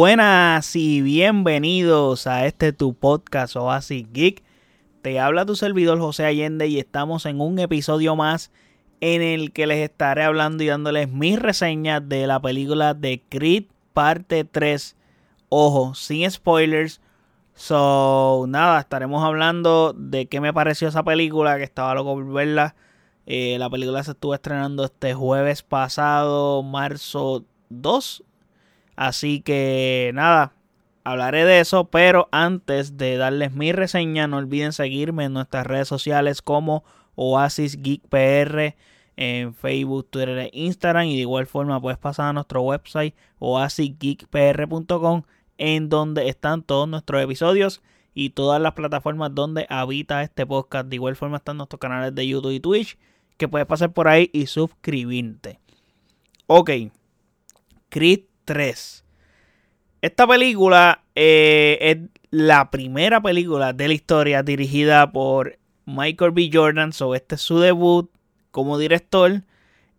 Buenas y bienvenidos a este tu podcast Oasis Geek. Te habla tu servidor José Allende y estamos en un episodio más en el que les estaré hablando y dándoles mis reseñas de la película de Creed parte 3. Ojo, sin spoilers. So, nada, estaremos hablando de qué me pareció esa película, que estaba loco por verla. Eh, la película se estuvo estrenando este jueves pasado, marzo 2, Así que nada, hablaré de eso, pero antes de darles mi reseña, no olviden seguirme en nuestras redes sociales como Oasis Geek PR en Facebook, Twitter e Instagram. Y de igual forma puedes pasar a nuestro website oasisgeekpr.com en donde están todos nuestros episodios y todas las plataformas donde habita este podcast. De igual forma están nuestros canales de YouTube y Twitch que puedes pasar por ahí y suscribirte. Ok, Creed 3. Esta película eh, es la primera película de la historia dirigida por Michael B. Jordan. So, este es su debut como director.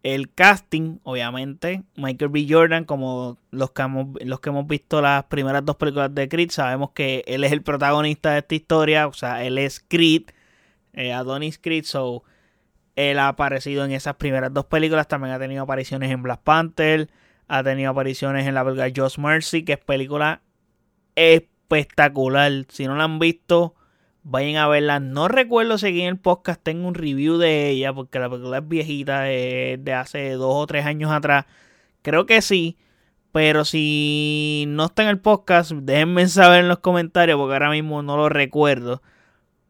El casting, obviamente, Michael B. Jordan, como los que, hemos, los que hemos visto las primeras dos películas de Creed, sabemos que él es el protagonista de esta historia, o sea, él es Creed, eh, Adonis Creed, so él ha aparecido en esas primeras dos películas, también ha tenido apariciones en Black Panther, ha tenido apariciones en la película Just Mercy, que es película espectacular. Si no la han visto, vayan a verla. No recuerdo si aquí en el podcast tengo un review de ella, porque la película es viejita, de, de hace dos o tres años atrás. Creo que sí. Pero si no está en el podcast, déjenme saber en los comentarios porque ahora mismo no lo recuerdo.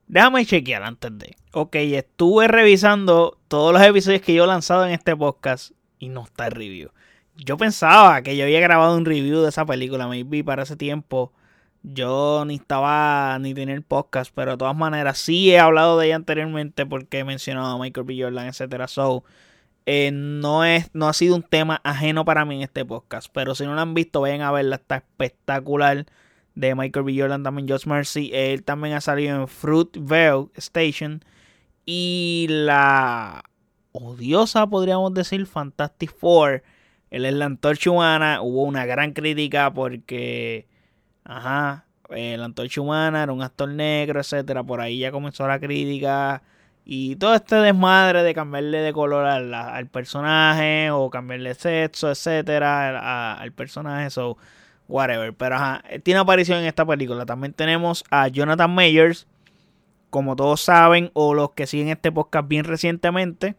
Déjame chequear antes de. Ok, estuve revisando todos los episodios que yo he lanzado en este podcast y no está el review yo pensaba que yo había grabado un review de esa película, maybe para ese tiempo. Yo ni estaba ni tener podcast, pero de todas maneras sí he hablado de ella anteriormente porque he mencionado a Michael B. Jordan, etc. So, eh, no, es, no ha sido un tema ajeno para mí en este podcast. Pero si no lo han visto, vayan a verla. Está espectacular. De Michael B. Jordan, también Just Mercy. Él también ha salido en Fruitvale Station. Y la odiosa, podríamos decir, Fantastic Four él es la antorcha humana. Hubo una gran crítica porque, ajá, eh, la antorcha humana era un actor negro, etcétera. Por ahí ya comenzó la crítica. Y todo este desmadre de cambiarle de color al, personaje o cambiarle sexo, etcétera, al personaje. So, whatever. Pero ajá, tiene aparición en esta película. También tenemos a Jonathan Mayers. Como todos saben, o los que siguen este podcast bien recientemente,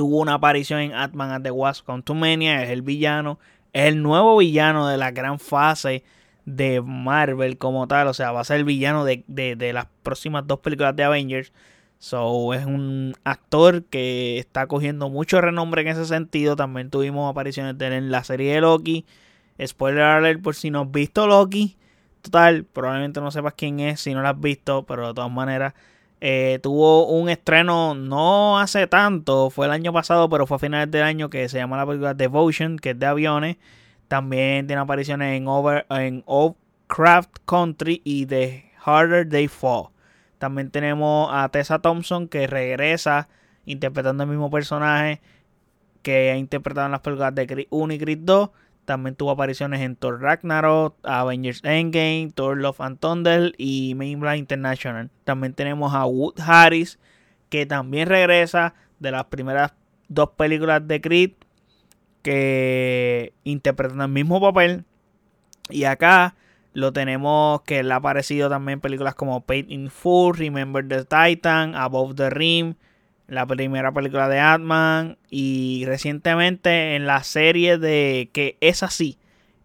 tuvo una aparición en Atman at the Wasp Mania, es el villano, es el nuevo villano de la gran fase de Marvel como tal, o sea, va a ser el villano de, las próximas dos películas de Avengers. So, es un actor que está cogiendo mucho renombre en ese sentido. También tuvimos apariciones de en la serie de Loki. Spoiler alert por si no has visto Loki. Total, probablemente no sepas quién es si no lo has visto, pero de todas maneras eh, tuvo un estreno no hace tanto, fue el año pasado, pero fue a finales del año que se llama la película Devotion, que es de aviones. También tiene apariciones en, Over, en Craft Country y The Harder They Fall. También tenemos a Tessa Thompson que regresa interpretando el mismo personaje que ha interpretado en las películas de Creed 1 y Creed 2. También tuvo apariciones en Thor Ragnarok, Avengers Endgame, Thor Love and Thunder y Mainline International. También tenemos a Wood Harris, que también regresa de las primeras dos películas de Creed, que interpretan el mismo papel. Y acá lo tenemos que él ha aparecido también en películas como Paid in Full, Remember the Titan, Above the Rim, la primera película de Ant-Man y recientemente en la serie de que es así,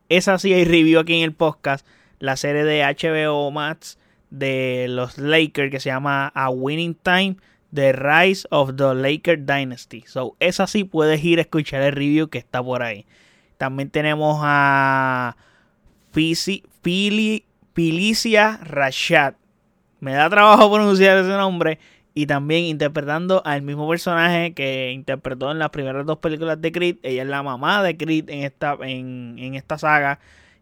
es así, hay review aquí en el podcast, la serie de HBO Max de los Lakers que se llama A Winning Time, The Rise of the Laker Dynasty. So, es así, puedes ir a escuchar el review que está por ahí. También tenemos a Felicia Rashad. Me da trabajo pronunciar ese nombre y también interpretando al mismo personaje que interpretó en las primeras dos películas de Creed. Ella es la mamá de Creed en esta, en, esta saga.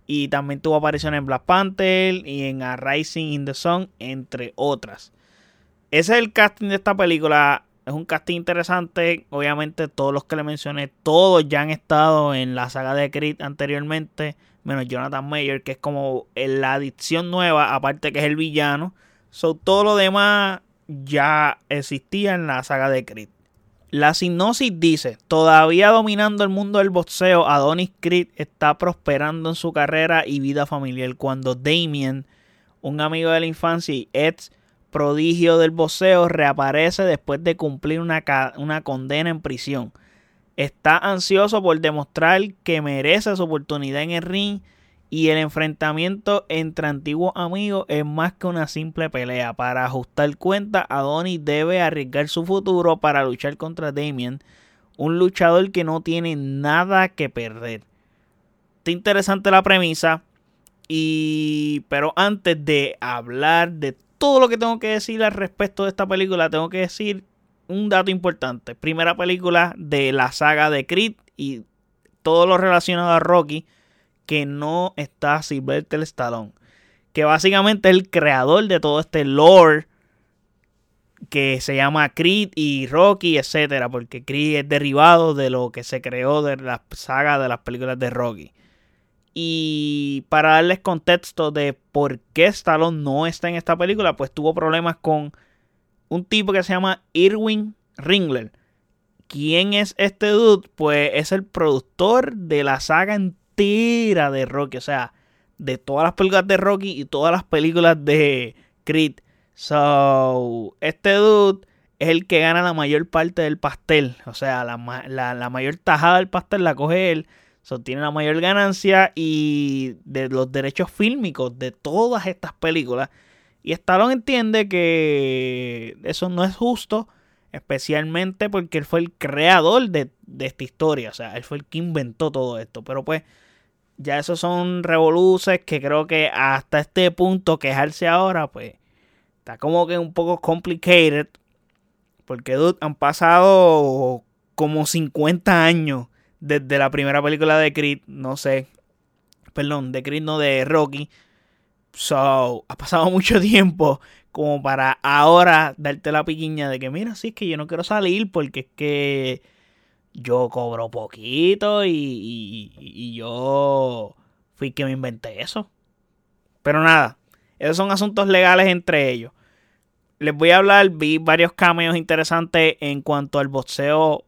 Y también tuvo aparición en Black Panther y en A Rising in the Sun, entre otras. Ese es el casting de esta película. es un casting interesante. Obviamente, todos los que le mencioné, todos ya han estado en la saga de Creed anteriormente. Menos Jonathan Mayer, que es como la adicción nueva, aparte que es el villano. So, todo lo demás ya existía en la saga de Creed. La sinopsis dice, todavía dominando el mundo del boxeo, Adonis Creed está prosperando en su carrera y vida familiar cuando Damien, un amigo de la infancia y ex prodigio del boxeo, reaparece después de cumplir una, una condena en prisión. Está ansioso por demostrar que merece su oportunidad en el ring y el enfrentamiento entre antiguos amigos es más que una simple pelea. Para ajustar cuenta, Adonis debe arriesgar su futuro para luchar contra Damien, un luchador que no tiene nada que perder. Está interesante la premisa. Y pero antes de hablar de todo lo que tengo que decir al respecto de esta película, tengo que decir un dato importante. Primera película de la saga de Creed y todo lo relacionado a Rocky que no está Sylvester Stallone. Que básicamente es el creador de todo este lore que se llama Creed y Rocky, etcétera, porque Creed es derivado de lo que se creó de la saga de las películas de Rocky. Y para darles contexto de por qué Stallone no está en esta película, pues tuvo problemas con un tipo que se llama Irwin Ringler. ¿Quién es este dude? Pues es el productor de la saga en tira de Rocky. O sea, de todas las películas de Rocky y todas las películas de Creed. So, este dude es el que gana la mayor parte del pastel. O sea, la, mayor tajada del pastel la coge él. So, tiene la mayor ganancia y de los derechos fílmicos de todas estas películas. Y Stallone entiende que eso no es justo, especialmente porque él fue el creador de, de, esta historia. O sea, él fue el que inventó todo esto. Pero pues ya esos son revoluces que creo que hasta este punto quejarse ahora, pues está como que un poco complicated. Porque dude, han pasado como 50 años desde la primera película de Creed, no sé. Perdón, de Creed, no de Rocky. So, ha pasado mucho tiempo como para ahora darte la piquiña de que, mira, sí, es que yo no quiero salir porque es que yo cobro poquito y, yo fui que me inventé eso. Pero nada, esos son asuntos legales entre ellos. Les voy a hablar, vi varios cameos interesantes en cuanto al boxeo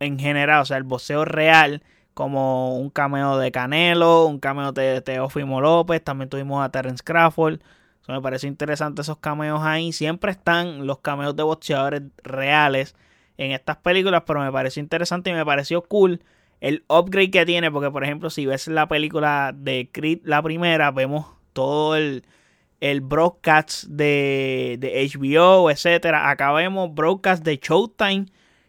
en general, o sea, el boxeo real, como un cameo de Canelo, un cameo de Teófimo López, también tuvimos a Terence Crawford. Eso me parece interesante esos cameos ahí. Siempre están los cameos de boxeadores reales en estas películas, pero me pareció interesante y me pareció cool el upgrade que tiene, porque por ejemplo, si ves la película de Creed, la primera, vemos todo el, el broadcast de, de HBO, etcétera. Acá vemos broadcast de Showtime,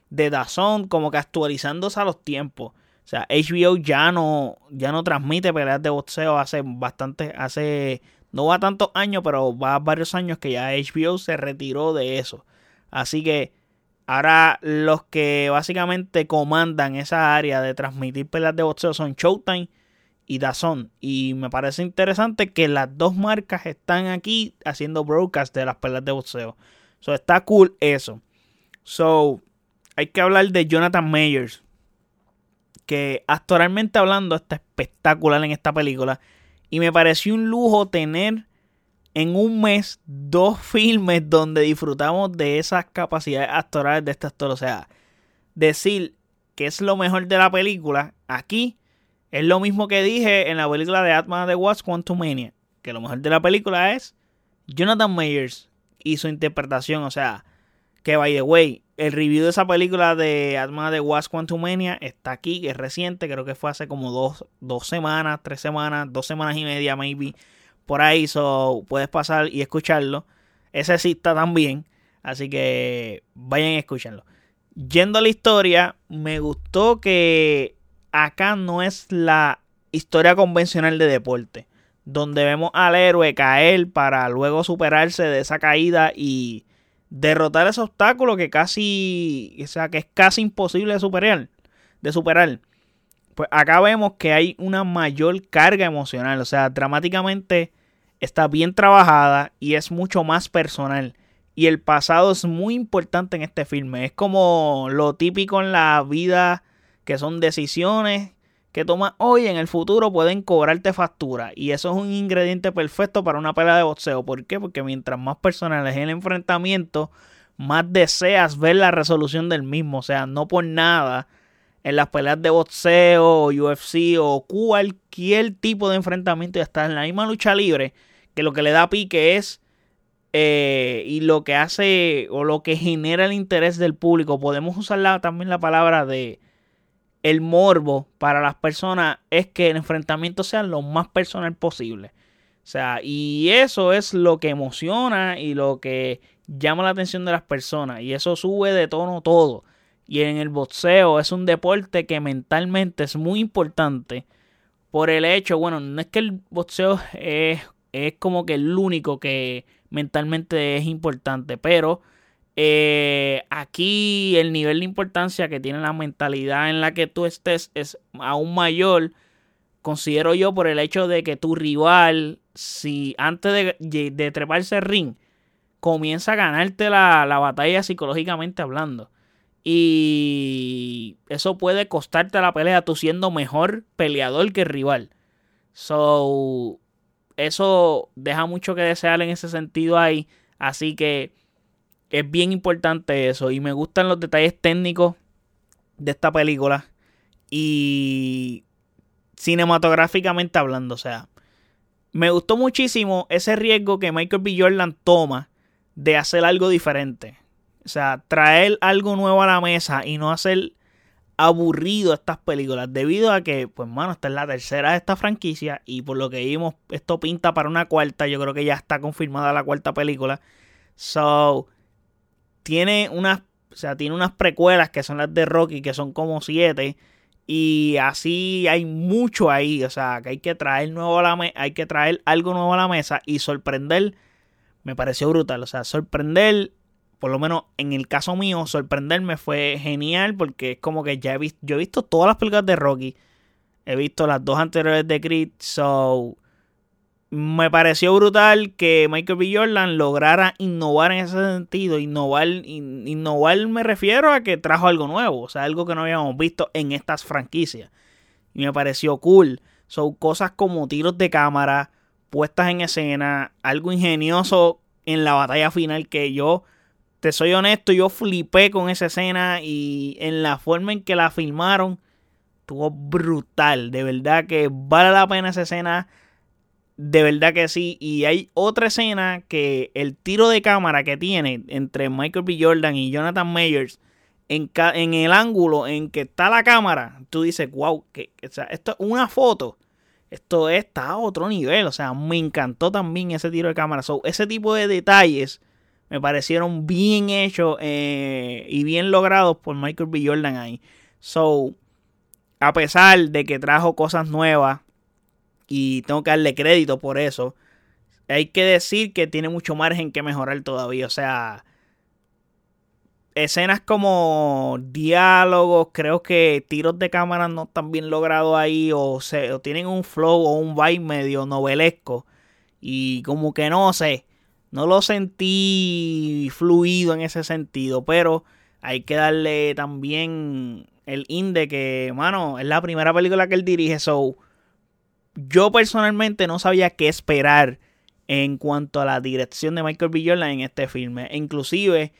de Dazón, como que actualizándose a los tiempos. O sea, HBO ya no, ya no transmite peleas de boxeo hace bastante, hace, no va tantos años, pero va varios años que ya HBO se retiró de eso. Así que Ahora los que básicamente comandan esa área de transmitir peleas de boxeo son Showtime y Dazón. Y me parece interesante que las dos marcas están aquí haciendo broadcast de las peleas de boxeo. So está cool eso. So hay que hablar de Jonathan Mayers. Que actualmente hablando está espectacular en esta película. Y me pareció un lujo tener en un mes dos filmes donde disfrutamos de esas capacidades actorales de este actor. O sea, decir que es lo mejor de la película aquí es lo mismo que dije en la película de Atman de Watch Quantumania. Que lo mejor de la película es Jonathan Mayers y su interpretación. O sea, que by the way, el review de esa película de Atman de Watch Quantumania está aquí, es reciente. Creo que fue hace como dos, dos semanas, tres semanas, dos semanas y media, maybe por ahí, so puedes pasar y escucharlo. Ese sí está también, así que vayan a escucharlo. Yendo a la historia, me gustó que acá no es la historia convencional de deporte, donde vemos al héroe caer para luego superarse de esa caída y derrotar ese obstáculo que casi, o sea, que es casi imposible de superar, de superar. Pues acá vemos que hay una mayor carga emocional. O sea, dramáticamente está bien trabajada y es mucho más personal. y el pasado es muy importante en este filme. Es como lo típico en la vida, que son decisiones que tomas hoy en el futuro pueden cobrarte factura. Y eso es un ingrediente perfecto para una pelea de boxeo. ¿Por qué? Porque mientras más personal es el enfrentamiento, más deseas ver la resolución del mismo. O sea, no por nada en las peleas de boxeo, UFC o cualquier tipo de enfrentamiento, ya está en la misma lucha libre, que lo que le da pique es eh, y lo que hace o lo que genera el interés del público. Podemos usar también la palabra de el morbo para las personas es que el enfrentamiento sea lo más personal posible. O sea, y eso es lo que emociona y lo que llama la atención de las personas. Y eso sube de tono todo. Y en el boxeo es un deporte que mentalmente es muy importante. Por el hecho, bueno, no es que el boxeo es, es como que el único que mentalmente es importante, pero eh, aquí el nivel de importancia que tiene la mentalidad en la que tú estés es aún mayor, considero yo, por el hecho de que tu rival, si antes de, treparse el ring, comienza a ganarte la, la batalla psicológicamente hablando. Y eso puede costarte la pelea tú siendo mejor peleador que rival. So, eso deja mucho que desear en ese sentido ahí. Así que es bien importante eso. Y me gustan los detalles técnicos de esta película. Y cinematográficamente hablando, o sea, me gustó muchísimo ese riesgo que Michael B. Jordan toma de hacer algo diferente. O sea, traer algo nuevo a la mesa y no hacer aburrido estas películas. Debido a que, pues, mano, esta es la tercera de esta franquicia. Y por lo que vimos, esto pinta para una cuarta. Yo creo que ya está confirmada la cuarta película. So, tiene unas, o sea, tiene unas precuelas que son las de Rocky, que son como siete. Y así hay mucho ahí. O sea, que hay que traer nuevo a la hay que traer algo nuevo a la mesa y sorprender. Me pareció brutal. O sea, sorprender, por lo menos en el caso mío, sorprenderme fue genial. Porque es como que ya he visto. Yo he visto todas las películas de Rocky. He visto las dos anteriores de Creed. So me pareció brutal que Michael B. Jordan lograra innovar en ese sentido. Innovar, innovar me refiero a que trajo algo nuevo, o sea, algo que no habíamos visto en estas franquicias. Y me pareció cool. Son cosas como tiros de cámara, puestas en escena, algo ingenioso en la batalla final que yo, te soy honesto, yo flipé con esa escena y en la forma en que la filmaron, estuvo brutal. De verdad que vale la pena esa escena de verdad que sí. Y hay otra escena que el tiro de cámara que tiene entre Michael B. Jordan y Jonathan Mayers en, en el ángulo en que está la cámara, tú dices, wow, que, esto es una foto. Esto está a otro nivel. O sea, me encantó también ese tiro de cámara. So, ese tipo de detalles me parecieron bien hechos eh, y bien logrados por Michael B. Jordan ahí. So, a pesar de que trajo cosas nuevas y tengo que darle crédito por eso. Hay que decir que tiene mucho margen que mejorar todavía. O sea, escenas como diálogos, creo que tiros de cámara no están bien logrados ahí o, se, tienen un flow o un vibe medio novelesco. Y como que no sé, no lo sentí fluido en ese sentido, pero hay que darle también el inde que, mano, es la primera película que él dirige, so yo personalmente no sabía qué esperar en cuanto a la dirección de Michael B. Jordan en este filme. Inclusive,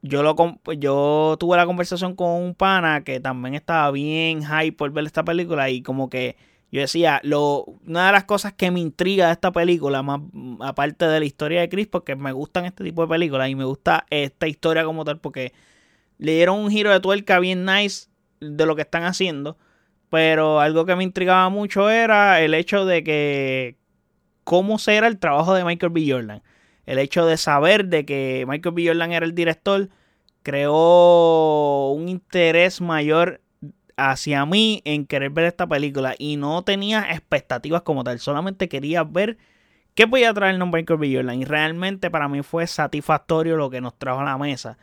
yo, lo, yo tuve la conversación con un pana que también estaba bien hype por ver esta película y como que yo decía, lo, una de las cosas que me intriga de esta película, más aparte de la historia de Chris, porque me gustan este tipo de películas y me gusta esta historia como tal, porque le dieron un giro de tuerca bien nice de lo que están haciendo. Pero algo que me intrigaba mucho era el hecho de que cómo será el trabajo de Michael B. Jordan. El hecho de saber de que Michael B. Jordan era el director creó un interés mayor hacia mí en querer ver esta película y no tenía expectativas como tal, solamente quería ver qué podía traer el nombre Michael B. Jordan y realmente para mí fue satisfactorio lo que nos trajo a la mesa.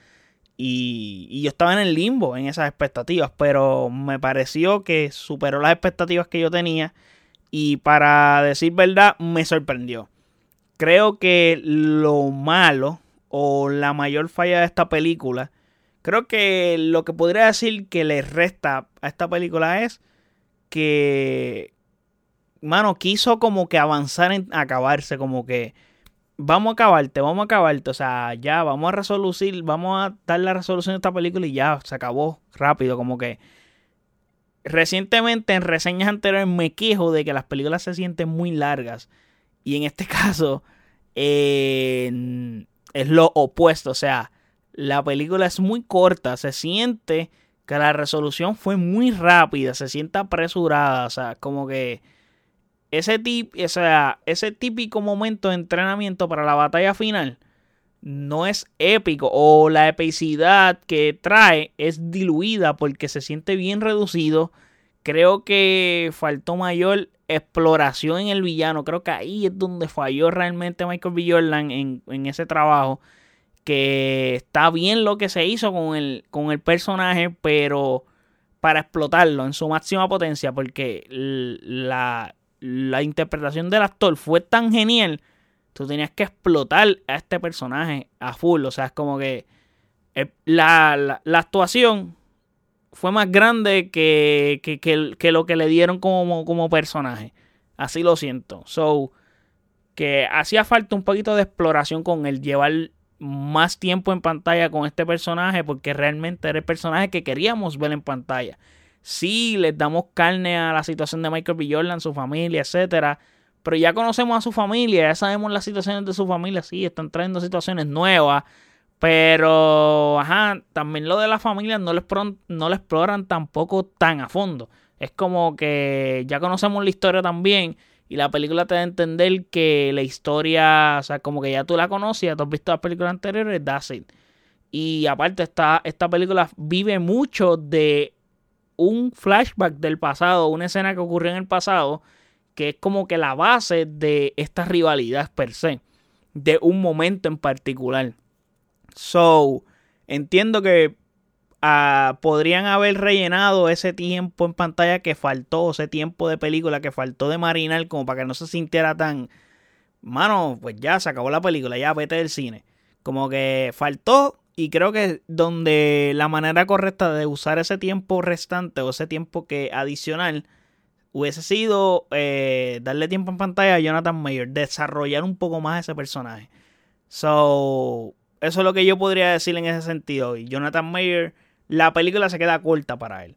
Y, yo estaba en el limbo en esas expectativas, pero me pareció que superó las expectativas que yo tenía y para decir verdad me sorprendió. Creo que lo malo o la mayor falla de esta película. Creo que lo que podría decir que le resta a esta película es que, mano, quiso como que avanzar en acabarse, como que vamos a acabarte, vamos a acabarte, o sea, ya vamos a resolucir, vamos a dar la resolución de esta película y ya se acabó rápido, como que recientemente en reseñas anteriores me quejo de que las películas se sienten muy largas y en este caso eh, es lo opuesto. O sea, la película es muy corta. Se siente que la resolución fue muy rápida. Se siente apresurada. O sea, como que ese, tip, o sea, ese típico momento de entrenamiento para la batalla final no es épico. O la epicidad que trae es diluida porque se siente bien reducido. Creo que faltó mayor exploración en el villano. Creo que ahí es donde falló realmente Michael B. Jordan en, ese trabajo. Que está bien lo que se hizo con el, con el personaje, pero para explotarlo en su máxima potencia, porque la, la interpretación del actor fue tan genial, tú tenías que explotar a este personaje a full. O sea, es como que eh, la, la actuación fue más grande que, que, lo que le dieron como, como personaje. Así lo siento. So, que hacía falta un poquito de exploración con el llevar más tiempo en pantalla con este personaje porque realmente era el personaje que queríamos ver en pantalla. Sí, les damos carne a la situación de Michael B. Jordan, su familia, etcétera, pero ya conocemos a su familia, ya sabemos las situaciones de su familia, sí, están trayendo situaciones nuevas, pero, ajá, también lo de la familia no lo, no lo exploran tampoco tan a fondo. Es como que ya conocemos la historia también y la película te da a entender que la historia, o sea, como que ya tú la conocías, tú has visto las películas anteriores, that's it. Y aparte, esta, esta película vive mucho de un flashback del pasado, una escena que ocurrió en el pasado, que es como que la base de esta rivalidad per se, de un momento en particular. So, entiendo que podrían haber rellenado ese tiempo en pantalla que faltó, ese tiempo de película que faltó de marinar, como para que no se sintiera tan. Mano, pues ya se acabó la película, ya vete del cine. Como que faltó, y creo que donde la manera correcta de usar ese tiempo restante o ese tiempo que adicional hubiese sido eh, darle tiempo en pantalla a Jonathan Mayer, desarrollar un poco más ese personaje. So, eso es lo que yo podría decir en ese sentido. Jonathan Mayer, la película se queda corta para él.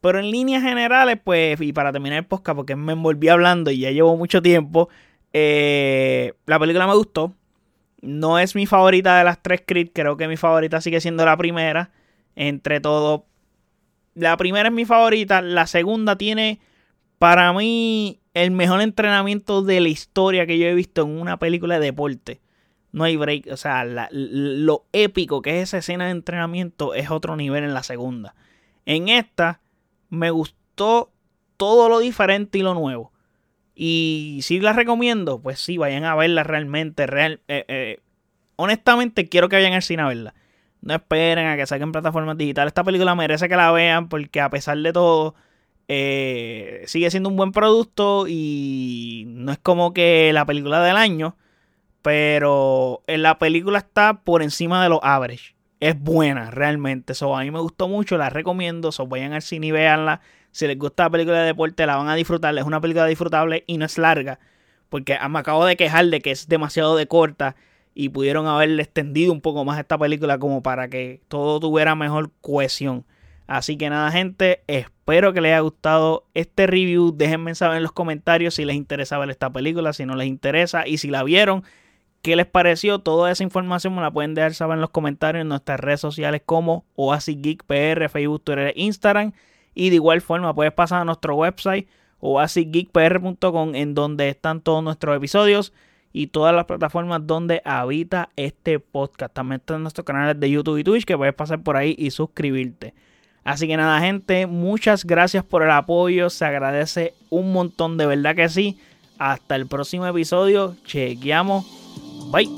Pero en líneas generales, pues, y para terminar el podcast, porque me envolví hablando y ya llevo mucho tiempo, eh, la película me gustó. No es mi favorita de las tres Creed, creo que mi favorita sigue siendo la primera. Entre todo, la primera es mi favorita, la segunda tiene para mí el mejor entrenamiento de la historia que yo he visto en una película de deporte no hay break. O sea, lo épico que es esa escena de entrenamiento es otro nivel en la segunda. En esta me gustó todo lo diferente y lo nuevo. Y si la recomiendo, pues sí, vayan a verla realmente. Real, eh, eh, honestamente, quiero que vayan al cine a verla. No esperen a que saquen plataformas digitales. Esta película merece que la vean porque a pesar de todo, eh, sigue siendo un buen producto y no es como que la película del año pero en la película está por encima de los average. Es buena, realmente. So, a mí me gustó mucho, la recomiendo. So, vayan al cine y véanla. Si les gusta la película de deporte, la van a disfrutar. Es una película disfrutable y no es larga. Porque me acabo de quejar de que es demasiado de corta. Y pudieron haberle extendido un poco más esta película como para que todo tuviera mejor cohesión. Así que nada, gente, espero que les haya gustado este review. Déjenme saber en los comentarios si les interesa ver esta película, si no les interesa y si la vieron ¿Qué les pareció? Toda esa información me la pueden dejar saber en los comentarios en nuestras redes sociales como Oasis Geek PR, Facebook, Twitter, Instagram. Y de igual forma puedes pasar a nuestro website oasisgeekpr.com en donde están todos nuestros episodios y todas las plataformas donde habita este podcast. También están nuestros canales de YouTube y Twitch que puedes pasar por ahí y suscribirte. Así que nada, gente, muchas gracias por el apoyo. Se agradece un montón, de verdad que sí. Hasta el próximo episodio. Chequeamos. バイ。